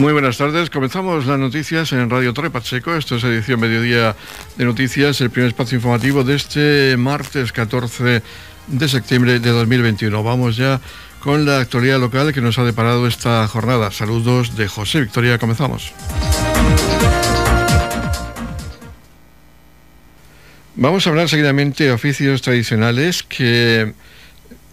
Muy buenas tardes. Comenzamos las noticias en Radio Torre Pacheco. Esto es edición mediodía de noticias, el primer espacio informativo de este martes 14 de septiembre de 2021. Vamos ya con la actualidad local que nos ha deparado esta jornada. Saludos de José Victoria. Comenzamos. Vamos a hablar seguidamente de oficios tradicionales que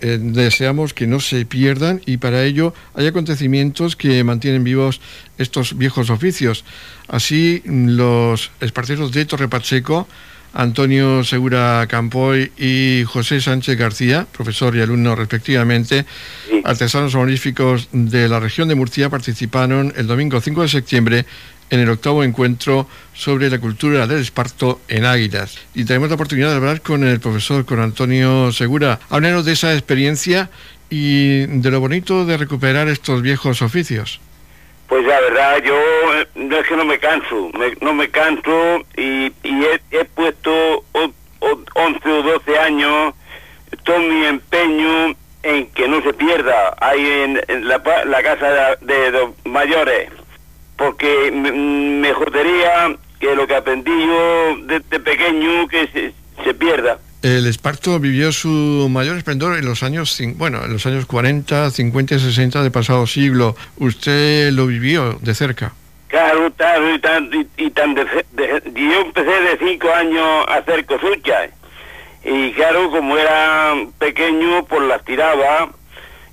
eh, deseamos que no se pierdan y para ello hay acontecimientos que mantienen vivos estos viejos oficios. Así, los esparceros de Torre Pacheco, Antonio Segura Campoy y José Sánchez García, profesor y alumno respectivamente, artesanos honoríficos de la región de Murcia, participaron el domingo 5 de septiembre en el octavo encuentro sobre la cultura del esparto en Águilas. Y tenemos la oportunidad de hablar con el profesor, con Antonio Segura. Háblenos de esa experiencia y de lo bonito de recuperar estos viejos oficios. Pues la verdad, yo no es que no me canso, no me canso y, he, puesto 11 o 12 años todo mi empeño en que no se pierda ahí en, la, casa de los mayores porque me, jodería que lo que aprendí yo desde pequeño que se, pierda. El Esparto vivió su mayor esplendor en los años, bueno, en los años 40, 50 y 60 del pasado siglo. ¿Usted lo vivió de cerca? Claro, claro, y tan, y, tan de, yo empecé de cinco años a hacer cosuchas. Y claro, como era pequeño, pues las tiraba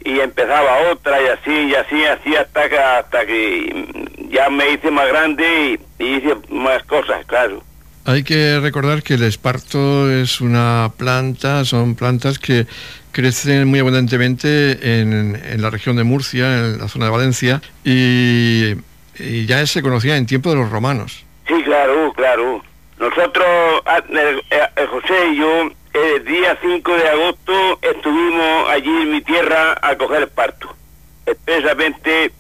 y empezaba otra y así, y así, así hasta que, hasta que ya me hice más grande y, hice más cosas, claro. Hay que recordar que el esparto es una planta, son plantas que crecen muy abundantemente en, en la región de Murcia, en la zona de Valencia, y, ya se conocía en tiempo de los romanos. Sí, claro, claro. Nosotros, ah, José y yo, el día 5 de agosto estuvimos allí en mi tierra a coger esparto. Expresamente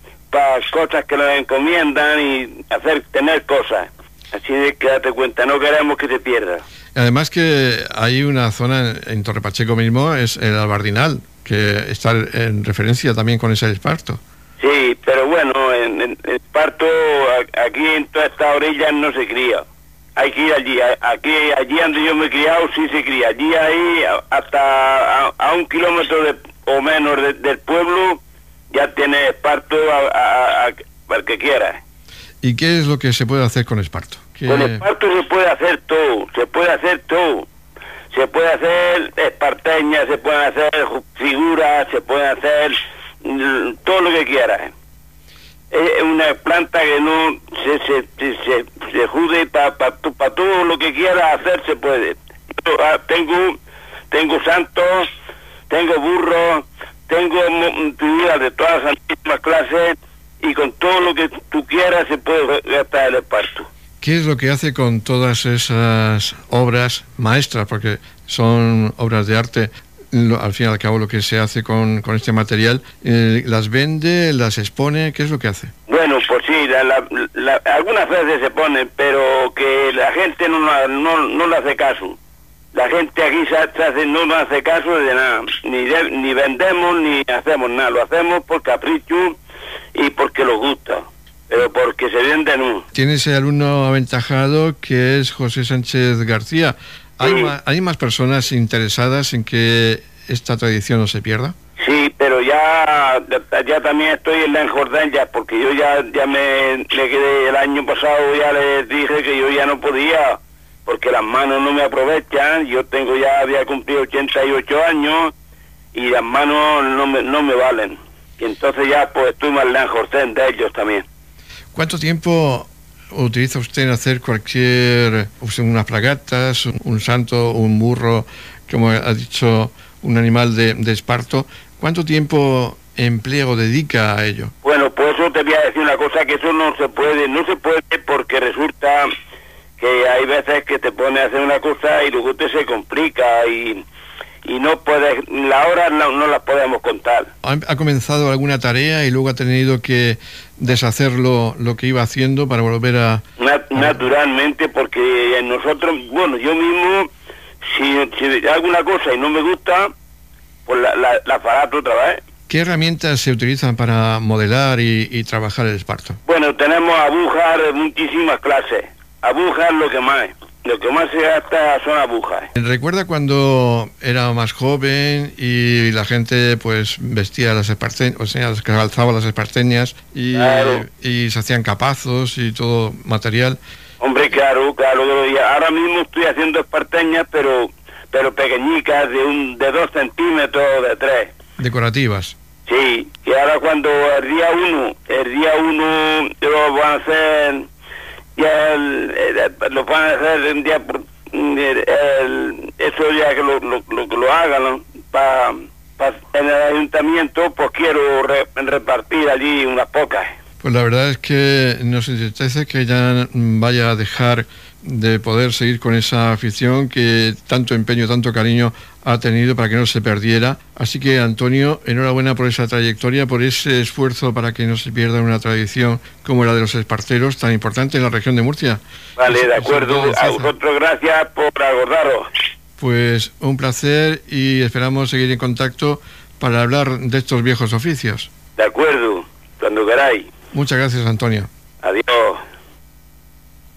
cosas que nos encomiendan y hacer tener cosas. Así de que date cuenta, no queremos que se pierda. Además que hay una zona en Torre Pacheco mismo, es el Albardinal, que está en referencia también con ese esparto. Sí, pero bueno, en, el esparto, aquí en toda esta orilla no se cría. Hay que ir allí. Aquí, allí donde yo me he criado sí se cría. Allí ahí, hasta a, un kilómetro de, o menos del pueblo, ya tiene esparto a, para el que quiera. ¿Y qué es lo que se puede hacer con esparto? Con esparto se puede hacer todo, se puede hacer todo. Se puede hacer esparteña, se puede hacer figuras, se puede hacer mm, todo lo que quiera. Es una planta que no se, se, se, se jude para todo lo que quiera hacer se puede. Ah, tengo, tengo santos, tengo burros, tengo vida de todas las mismas clases y con todo lo que tú quieras se puede gastar el esparto. ¿Qué es lo que hace con todas esas obras maestras? Porque son obras de arte, al fin y al cabo lo que se hace con, con este material, eh, ¿las vende, las expone? ¿Qué es lo que hace? Bueno, pues sí, algunas veces se ponen, pero que la gente no, no, no le hace caso la gente aquí se, no nos hace caso de nada, ni, ni vendemos ni hacemos nada, lo hacemos por capricho y porque nos gusta, pero porque se vende no. Tiene ese alumno aventajado que es José Sánchez García. ¿Hay, más, ¿Hay más personas interesadas en que esta tradición no se pierda? Sí, pero ya ya también estoy en la ya, porque yo ya ya me, me quedé el año pasado, ya les dije que yo ya no podía porque las manos no me aprovechan, yo tengo ya, había cumplido 88 años y las manos no me, no me valen. Y entonces ya pues estoy más lejos de ellos también. ¿Cuánto tiempo utiliza usted en hacer cualquier, unas plagatas, un santo, un burro, como ha dicho, un animal de, de esparto? ¿Cuánto tiempo emplea o dedica a ello? Bueno, pues eso te voy a decir una cosa, que eso no se puede, no se puede porque resulta que hay veces que te pone a hacer una cosa y luego te se complica y, y no puedes, la hora no, no la podemos contar. ¿Ha, comenzado alguna tarea y luego ha tenido que deshacer lo, que iba haciendo para volver a... naturalmente, porque nosotros, bueno, yo mismo, si, si hago una cosa y no me gusta, pues la, la, la otra vez. ¿Qué herramientas se utilizan para modelar y, trabajar el esparto? Bueno, tenemos agujas de muchísimas clases. Agujas lo que más. Lo que más se gasta son agujas. ¿Recuerda cuando era más joven y la gente pues vestía las esparteñas, o sea, calzaba las esparteñas y, y se hacían capazos y todo material? Hombre, claro, claro. Ahora mismo estoy haciendo esparteñas, pero pero pequeñicas, de un de dos centímetros, de tres. Decorativas. Sí, y ahora cuando el día uno, el día uno lo van a hacer, ya lo van a hacer un día por, eso ya que lo, lo, que lo hagan, para en el ayuntamiento, pues quiero repartir allí unas pocas. Pues la verdad es que nos entristece que ya vaya a dejar de poder seguir con esa afición que tanto empeño, tanto cariño ha tenido para que no se perdiera. Así que Antonio, enhorabuena por esa trayectoria, por ese esfuerzo para que no se pierda una tradición como la de los esparteros, tan importante en la región de Murcia. Vale, de acuerdo. A vosotros gracias por acordaros. Pues un placer y esperamos seguir en contacto para hablar de estos viejos oficios. De acuerdo, cuando queráis. Muchas gracias, Antonio. Adiós.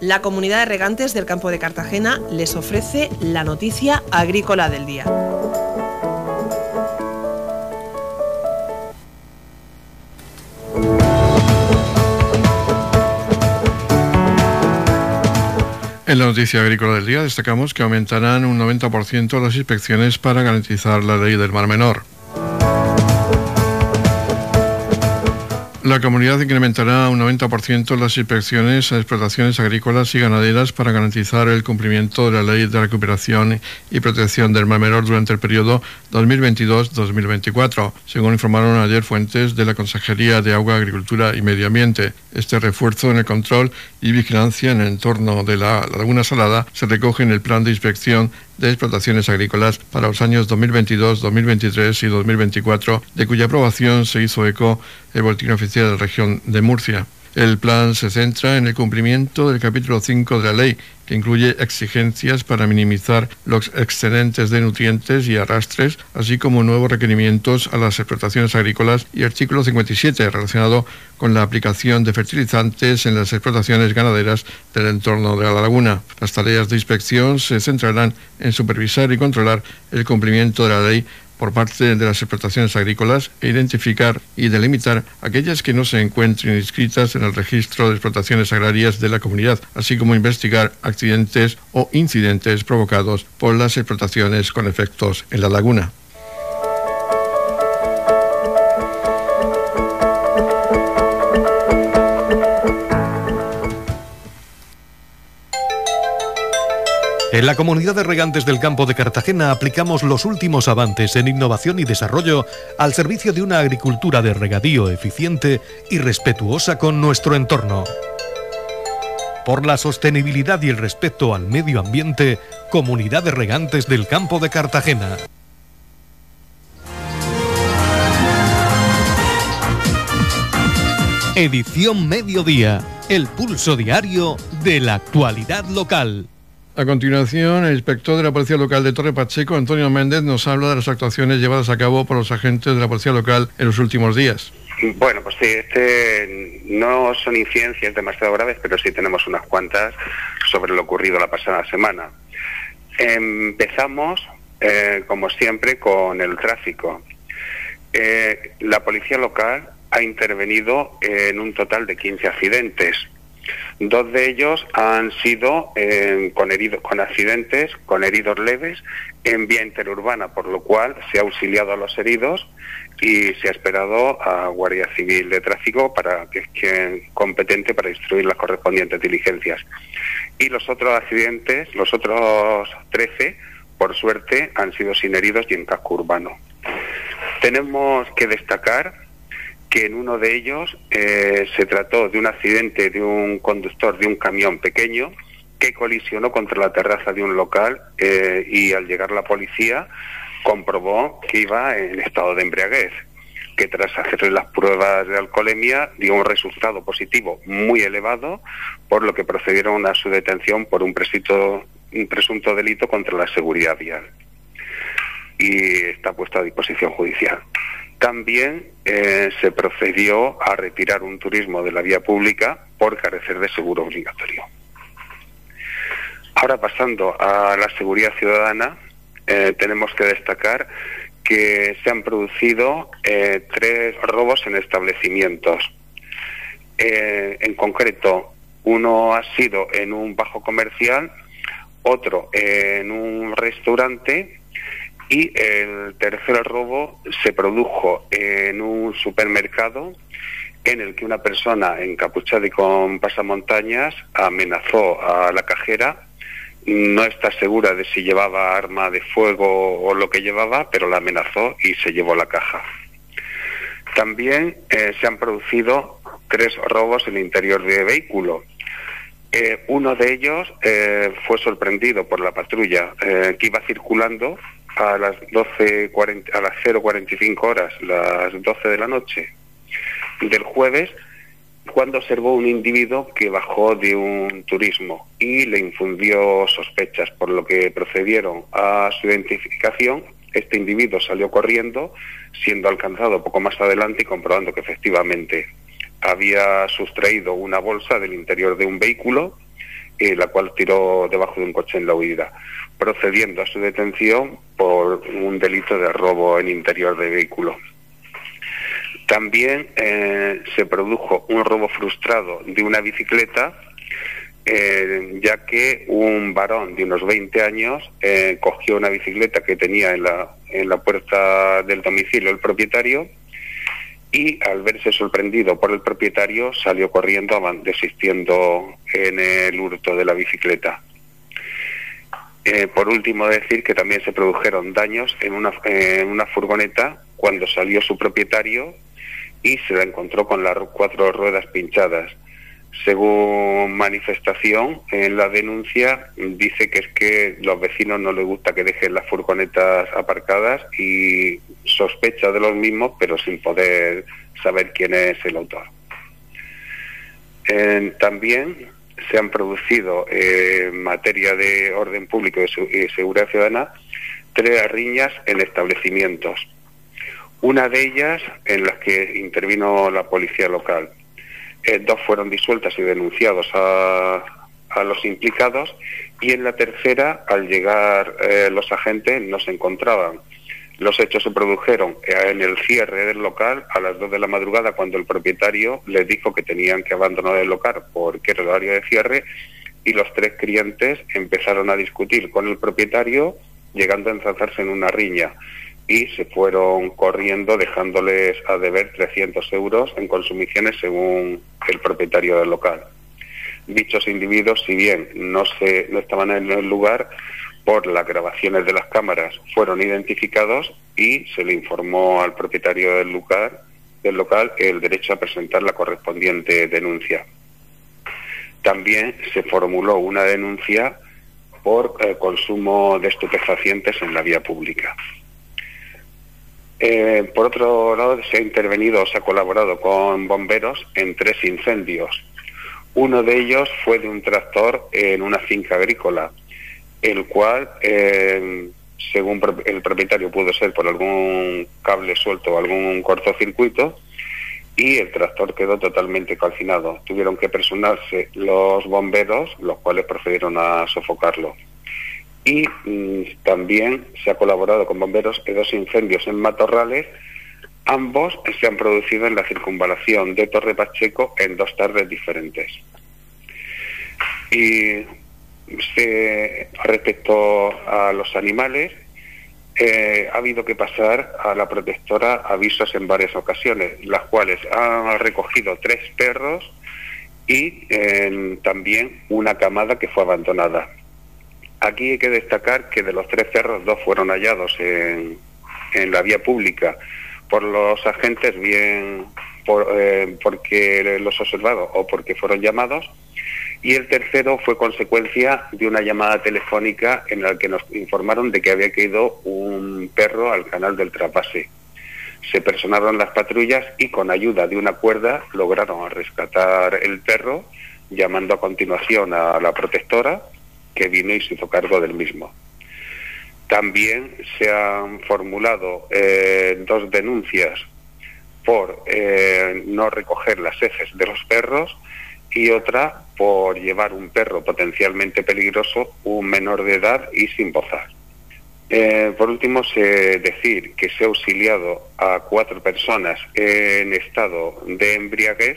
La comunidad de regantes del campo de Cartagena les ofrece la noticia agrícola del día. En la noticia agrícola del día destacamos que aumentarán un 90% las inspecciones para garantizar la ley del Mar Menor. La comunidad incrementará un 90% las inspecciones a explotaciones agrícolas y ganaderas para garantizar el cumplimiento de la Ley de Recuperación y Protección del Mar Menor durante el periodo 2022-2024, según informaron ayer fuentes de la Consejería de Agua, Agricultura y Medio Ambiente. Este refuerzo en el control y vigilancia en el entorno de la Laguna Salada se recoge en el plan de inspección de explotaciones agrícolas para los años 2022, 2023 y 2024, de cuya aprobación se hizo eco el Boletín Oficial de la Región de Murcia. El plan se centra en el cumplimiento del capítulo 5 de la ley, que incluye exigencias para minimizar los excedentes de nutrientes y arrastres, así como nuevos requerimientos a las explotaciones agrícolas y artículo 57 relacionado con la aplicación de fertilizantes en las explotaciones ganaderas del entorno de la laguna. Las tareas de inspección se centrarán en supervisar y controlar el cumplimiento de la ley por parte de las explotaciones agrícolas e identificar y delimitar aquellas que no se encuentren inscritas en el registro de explotaciones agrarias de la comunidad, así como investigar accidentes o incidentes provocados por las explotaciones con efectos en la laguna. En la comunidad de regantes del campo de Cartagena aplicamos los últimos avances en innovación y desarrollo al servicio de una agricultura de regadío eficiente y respetuosa con nuestro entorno. Por la sostenibilidad y el respeto al medio ambiente, Comunidad de Regantes del Campo de Cartagena. Edición Mediodía, el pulso diario de la actualidad local. A continuación, el inspector de la Policía Local de Torre Pacheco, Antonio Méndez, nos habla de las actuaciones llevadas a cabo por los agentes de la Policía Local en los últimos días. Bueno, pues sí, este, no son incidencias demasiado graves, pero sí tenemos unas cuantas sobre lo ocurrido la pasada semana. Empezamos, eh, como siempre, con el tráfico. Eh, la Policía Local ha intervenido en un total de 15 accidentes Dos de ellos han sido eh, con, heridos, con accidentes, con heridos leves en vía interurbana, por lo cual se ha auxiliado a los heridos y se ha esperado a Guardia Civil de Tráfico para que es quien competente para instruir las correspondientes diligencias. Y los otros accidentes, los otros 13, por suerte, han sido sin heridos y en casco urbano. Tenemos que destacar que en uno de ellos eh, se trató de un accidente de un conductor de un camión pequeño que colisionó contra la terraza de un local eh, y al llegar la policía comprobó que iba en estado de embriaguez, que tras hacerle las pruebas de alcoholemia dio un resultado positivo muy elevado, por lo que procedieron a su detención por un, un presunto delito contra la seguridad vial. Y está puesto a disposición judicial. También eh, se procedió a retirar un turismo de la vía pública por carecer de seguro obligatorio. Ahora pasando a la seguridad ciudadana, eh, tenemos que destacar que se han producido eh, tres robos en establecimientos. en concreto, uno ha sido en un bajo comercial, otro en un restaurante y el tercer robo se produjo en un supermercado en el que una persona encapuchada y con pasamontañas amenazó a la cajera. No está segura de si llevaba arma de fuego o lo que llevaba, pero la amenazó y se llevó la caja. También eh, se han producido tres robos en el interior de vehículo. Eh, uno de ellos eh, fue sorprendido por la patrulla que iba circulando a las 12.40, a las 0.45 horas, las 12 de la noche del jueves, cuando observó un individuo que bajó de un turismo y le infundió sospechas, por lo que procedieron a su identificación. Este individuo salió corriendo, siendo alcanzado poco más adelante y comprobando que efectivamente había sustraído una bolsa del interior de un vehículo, eh, la cual tiró debajo de un coche en la huida procediendo a su detención por un delito de robo en interior de vehículo. También eh, se produjo un robo frustrado de una bicicleta, eh, ya que un varón de unos 20 años eh, cogió una bicicleta que tenía en la, en la puerta del domicilio el propietario y al verse sorprendido por el propietario salió corriendo desistiendo en el hurto de la bicicleta. Eh, por último, decir que también se produjeron daños en una, en una furgoneta cuando salió su propietario y se la encontró con las cuatro ruedas pinchadas. Según manifestación en la denuncia, dice que es que los vecinos no les gusta que dejen las furgonetas aparcadas y sospecha de los mismos, pero sin poder saber quién es el autor. también se han producido eh, en materia de orden público y seguridad ciudadana tres riñas en establecimientos. Una de ellas en las que intervino la policía local. Eh, dos fueron disueltas y denunciados a, los implicados y en la tercera, al llegar eh, los agentes, no se encontraban. Los hechos se produjeron en el cierre del local a las 2 de la madrugada cuando el propietario les dijo que tenían que abandonar el local porque era el horario de cierre y los tres clientes empezaron a discutir con el propietario llegando a enzarzarse en una riña y se fueron corriendo dejándoles a deber 300 euros en consumiciones según el propietario del local. Dichos individuos, si bien no, se, no estaban en el lugar, por las grabaciones de las cámaras fueron identificados y se le informó al propietario del lugar del local el derecho a presentar la correspondiente denuncia. También se formuló una denuncia por eh, consumo de estupefacientes en la vía pública. Eh, por otro lado, se ha intervenido, se ha colaborado con bomberos en tres incendios. Uno de ellos fue de un tractor en una finca agrícola el cual, eh, según el propietario, pudo ser por algún cable suelto o algún cortocircuito, y el tractor quedó totalmente calcinado. Tuvieron que personarse los bomberos, los cuales procedieron a sofocarlo. Y mm, también se ha colaborado con bomberos en dos incendios en matorrales. Ambos se han producido en la circunvalación de Torre Pacheco en dos tardes diferentes. Y respecto a los animales, eh, ha habido que pasar a la protectora avisos en varias ocasiones, las cuales han recogido tres perros y también una camada que fue abandonada. Aquí hay que destacar que de los tres perros, dos fueron hallados en, en la vía pública por los agentes bien por, eh, porque los observados o porque fueron llamados. Y el tercero fue consecuencia de una llamada telefónica en la que nos informaron de que había caído un perro al canal del trapase. Se personaron las patrullas y con ayuda de una cuerda lograron rescatar el perro, llamando a continuación a la protectora, que vino y se hizo cargo del mismo. También se han formulado eh, dos denuncias por eh, no recoger las heces de los perros y otra por llevar un perro potencialmente peligroso, un menor de edad y sin bozar. Eh, por último, sé decir que se ha auxiliado a cuatro personas en estado de embriaguez,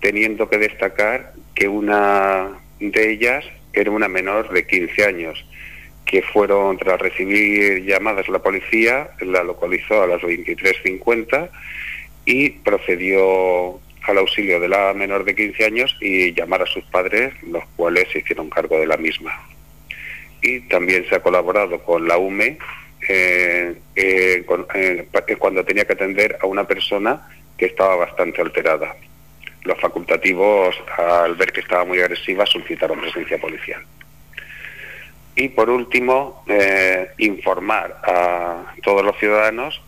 teniendo que destacar que una de ellas era una menor de 15 años, que fueron, tras recibir llamadas la policía, la localizó a las 23.50 y procedió al auxilio de la menor de 15 años y llamar a sus padres, los cuales se hicieron cargo de la misma. Y también se ha colaborado con la UME eh, eh, eh, cuando tenía que atender a una persona que estaba bastante alterada. Los facultativos, al ver que estaba muy agresiva, solicitaron presencia policial. Y por último, informar a todos los ciudadanos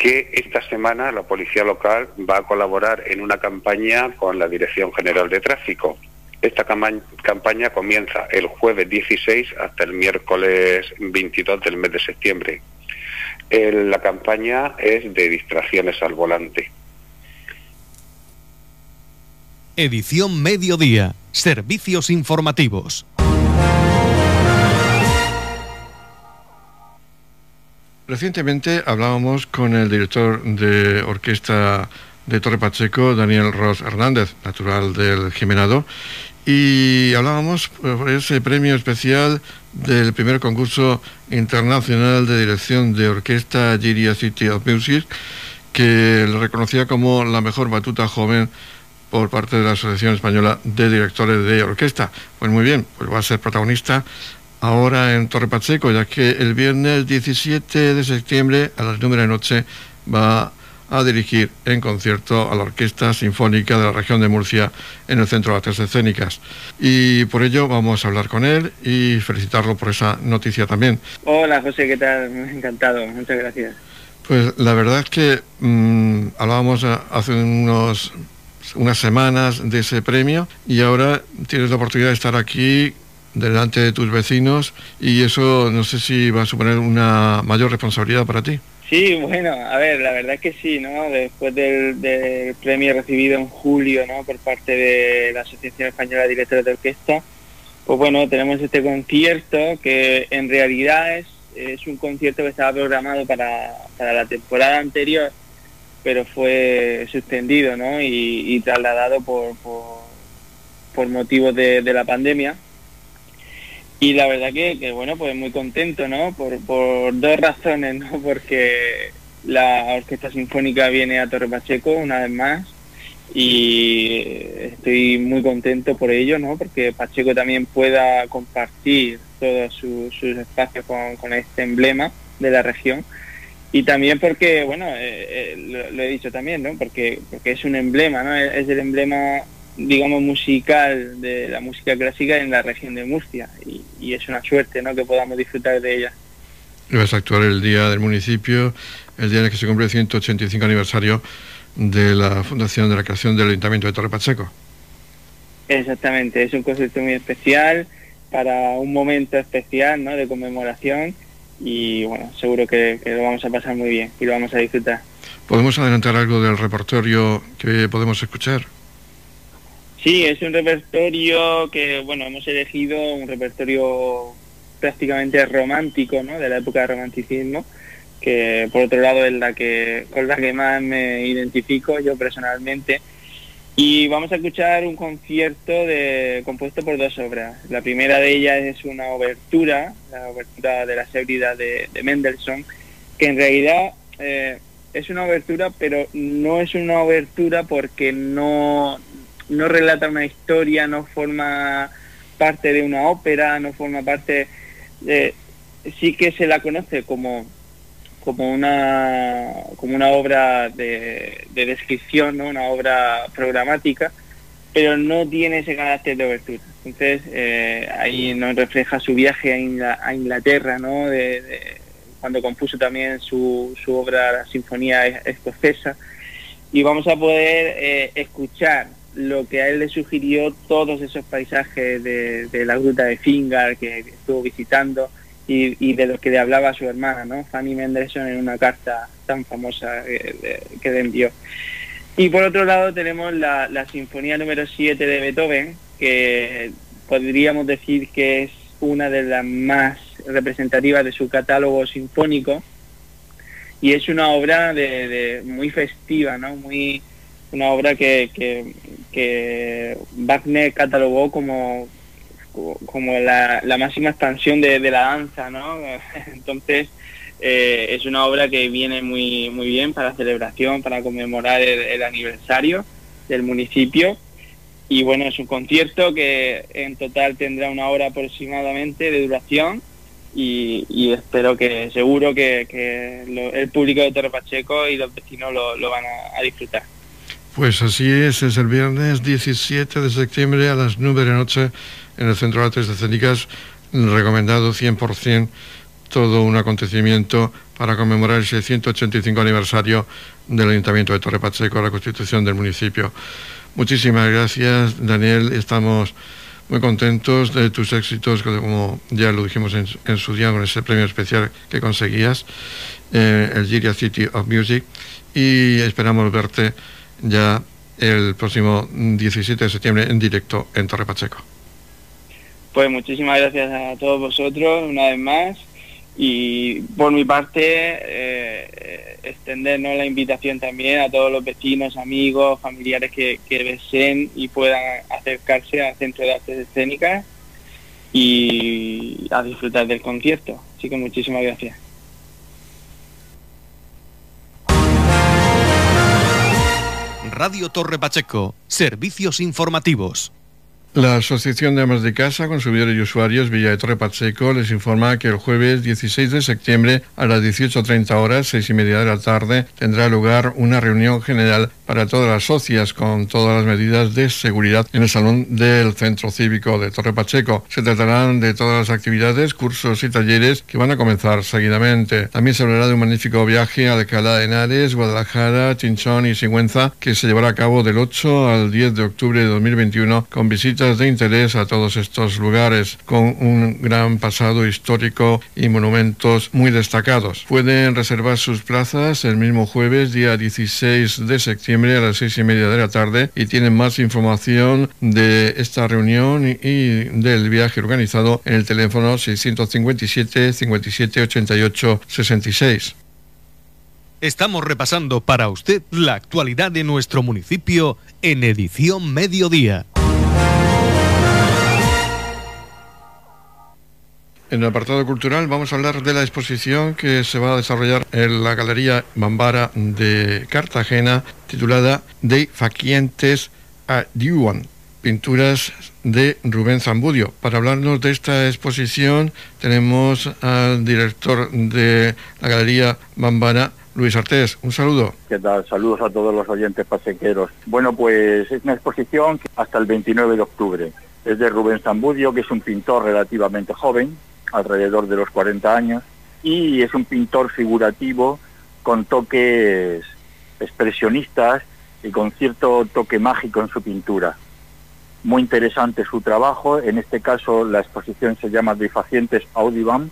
que esta semana la Policía Local va a colaborar en una campaña con la Dirección General de Tráfico. Esta campaña comienza el jueves 16 hasta el miércoles 22 del mes de septiembre. la campaña es de distracciones al volante. Edición Mediodía. Servicios informativos. Recientemente hablábamos con el director de orquesta de Torre Pacheco, Daniel Ross Hernández, natural del Jimenado, y hablábamos por ese premio especial del primer concurso internacional de dirección de orquesta Giria City of Music, que le reconocía como la mejor batuta joven por parte de la Asociación Española de Directores de Orquesta. Pues muy bien, pues va a ser protagonista ahora en Torre Pacheco, ya que el viernes 17 de septiembre a las 9 de la noche va a dirigir en concierto a la Orquesta Sinfónica de la región de Murcia en el Centro de Artes Escénicas. Y por ello vamos a hablar con él y felicitarlo por esa noticia también. Hola José, ¿qué tal? Encantado, muchas gracias. Pues la verdad es que mm, hablábamos hace unos, unas semanas de ese premio y ahora tienes la oportunidad de estar aquí delante de tus vecinos y eso no sé si va a suponer una mayor responsabilidad para ti. Sí, bueno, a ver, la verdad es que sí, ¿no? Después del, premio recibido en julio, ¿no? Por parte de la Asociación Española de Directores de Orquesta, pues bueno, tenemos este concierto que en realidad es, es un concierto que estaba programado para, la temporada anterior, pero fue suspendido, ¿no? Y, trasladado por, por, motivos de la pandemia y la verdad que, bueno, pues muy contento, ¿no? Por, por dos razones, ¿no? Porque la Orquesta Sinfónica viene a Torre Pacheco una vez más y estoy muy contento por ello, ¿no? Porque Pacheco también pueda compartir todos sus, espacios con, este emblema de la región y también porque, bueno, eh, eh, lo, he dicho también, ¿no? Porque, porque es un emblema, ¿no? Es el emblema digamos, musical de la música clásica en la región de Murcia y, es una suerte ¿no? que podamos disfrutar de ella. Vas a actuar el día del municipio, el día en el que se cumple el 185 aniversario de la fundación de la creación del Ayuntamiento de Torre Pacheco. Exactamente, es un concierto muy especial para un momento especial ¿no? de conmemoración y bueno, seguro que, que lo vamos a pasar muy bien y lo vamos a disfrutar. ¿Podemos adelantar algo del repertorio que podemos escuchar? Sí, es un repertorio que, bueno, hemos elegido un repertorio prácticamente romántico, ¿no? De la época de romanticismo, que por otro lado es la que con la que más me identifico yo personalmente. Y vamos a escuchar un concierto de, compuesto por dos obras. La primera de ellas es una obertura, la obertura de la seguridad de, Mendelssohn, que en realidad eh, es una obertura, pero no es una obertura porque no, no relata una historia, no forma parte de una ópera, no forma parte de... Sí que se la conoce como, como una, como una obra de, descripción, ¿no? una obra programática, pero no tiene ese carácter de obertura. Entonces, eh, ahí nos refleja su viaje a, Inglaterra, ¿no? De, cuando compuso también su, su, obra La Sinfonía Escocesa, y vamos a poder eh, escuchar lo que a él le sugirió todos esos paisajes de, la gruta de Fingar que estuvo visitando, y, de los que le hablaba su hermana, ¿no? Fanny Mendelssohn en una carta tan famosa que, le envió. Y por otro lado tenemos la, Sinfonía número 7 de Beethoven, que podríamos decir que es una de las más representativas de su catálogo sinfónico y es una obra de, muy festiva, ¿no? Muy, una obra que Wagner catalogó como, como la, máxima expansión de, la danza, ¿no? Entonces, eh, es una obra que viene muy, muy bien para celebración, para conmemorar el, aniversario del municipio. Y bueno, es un concierto que en total tendrá una hora aproximadamente de duración y, espero que seguro que, el público de Torre Pacheco y los vecinos lo, van a, disfrutar. Pues así es, es el viernes 17 de septiembre a las 9 de la noche en el Centro de Artes Escénicas, recomendado 100% todo un acontecimiento para conmemorar ese 185 aniversario del Ayuntamiento de Torre Pacheco, la constitución del municipio. Muchísimas gracias, Daniel. Estamos muy contentos de tus éxitos, como ya lo dijimos en, su día con ese premio especial que conseguías, eh, el Giria City of Music, y esperamos verte ya el próximo 17 de septiembre en directo en Torre Pacheco. Pues muchísimas gracias a todos vosotros una vez más y por mi parte eh, extendernos la invitación también a todos los vecinos, amigos, familiares que, que deseen y puedan acercarse al Centro de Artes Escénicas y a disfrutar del concierto. Así que muchísimas gracias. Radio Torre Pacheco, servicios informativos. La Asociación de Amas de Casa, Consumidores y Usuarios Villa de Torre Pacheco les informa que el jueves 16 de septiembre a las 18.30 horas, seis y media de la tarde, tendrá lugar una reunión general para todas las socias con todas las medidas de seguridad en el salón del Centro Cívico de Torre Pacheco. Se tratarán de todas las actividades, cursos y talleres que van a comenzar seguidamente. También se hablará de un magnífico viaje a Alcalá de Henares, Guadalajara, Chinchón y Sigüenza que se llevará a cabo del 8 al 10 de octubre de 2021 con visitas de interés a todos estos lugares con un gran pasado histórico y monumentos muy destacados. Pueden reservar sus plazas el mismo jueves, día 16 de septiembre a las seis y media de la tarde y tienen más información de esta reunión y del viaje organizado en el teléfono 657 57 88 66. Estamos repasando para usted la actualidad de nuestro municipio en edición mediodía. En el apartado cultural vamos a hablar de la exposición que se va a desarrollar en la Galería Bambara de Cartagena, titulada De Faquientes a Diuan, pinturas de Rubén Zambudio. Para hablarnos de esta exposición tenemos al director de la Galería Bambara, Luis Artés, un saludo. ¿Qué tal? Saludos a todos los oyentes pasequeros. Bueno, pues es una exposición hasta el 29 de octubre. Es de Rubén Zambudio, que es un pintor relativamente joven, alrededor de los 40 años, y es un pintor figurativo con toques expresionistas y con cierto toque mágico en su pintura. Muy interesante su trabajo, en este caso la exposición se llama Difacientes Audivam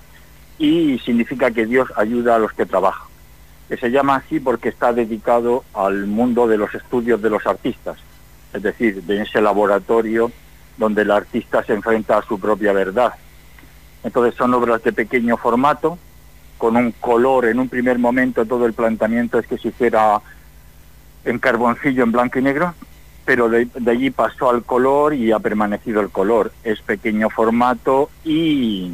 y significa que Dios ayuda a los que trabajan. se llama así porque está dedicado al mundo de los estudios de los artistas, es decir, de ese laboratorio donde el artista se enfrenta a su propia verdad entonces son obras de pequeño formato, con un color, en un primer momento todo el planteamiento es que se hiciera en carboncillo en blanco y negro, pero de, allí pasó al color y ha permanecido el color. Es pequeño formato y,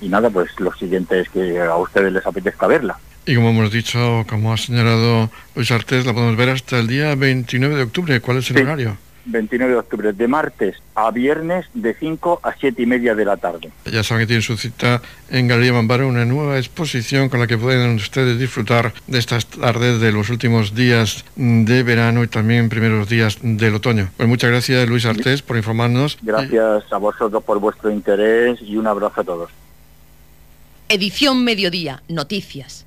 y nada, pues lo siguiente es que a ustedes les apetezca verla. Y como hemos dicho, como ha señalado Luis Artés, la podemos ver hasta el día 29 de octubre. ¿Cuál es el horario? 29 de octubre, de martes a viernes de 5 a 7 y media de la tarde. Ya saben que tienen su cita en Galería Mambaro, una nueva exposición con la que pueden ustedes disfrutar de estas tardes de los últimos días de verano y también primeros días del otoño. Pues muchas gracias Luis Artés por informarnos. Gracias a vosotros por vuestro interés y un abrazo a todos. Edición Mediodía, Noticias.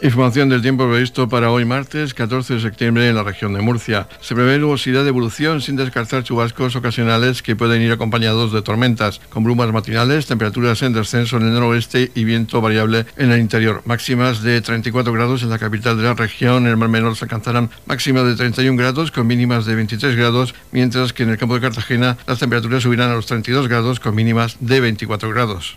Información del tiempo previsto para hoy martes 14 de septiembre en la región de Murcia. Se prevé nubosidad de evolución sin descartar chubascos ocasionales que pueden ir acompañados de tormentas, con brumas matinales, temperaturas en descenso en el noroeste y viento variable en el interior. Máximas de 34 grados en la capital de la región, en el Mar Menor se alcanzarán máximas de 31 grados con mínimas de 23 grados, mientras que en el campo de Cartagena las temperaturas subirán a los 32 grados con mínimas de 24 grados.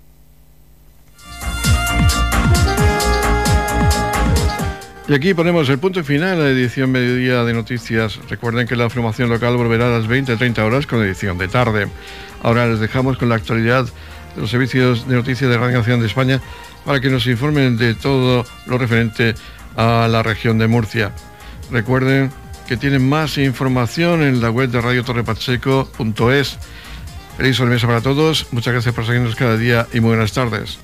Y aquí ponemos el punto final a la edición mediodía de noticias. Recuerden que la formación local volverá a las 20-30 horas con edición de tarde. Ahora les dejamos con la actualidad de los servicios de noticias de Radio Nacional de España para que nos informen de todo lo referente a la región de Murcia. Recuerden que tienen más información en la web de radiotorrepacheco.es. Feliz sobremesa para todos. Muchas gracias por seguirnos cada día y muy buenas tardes.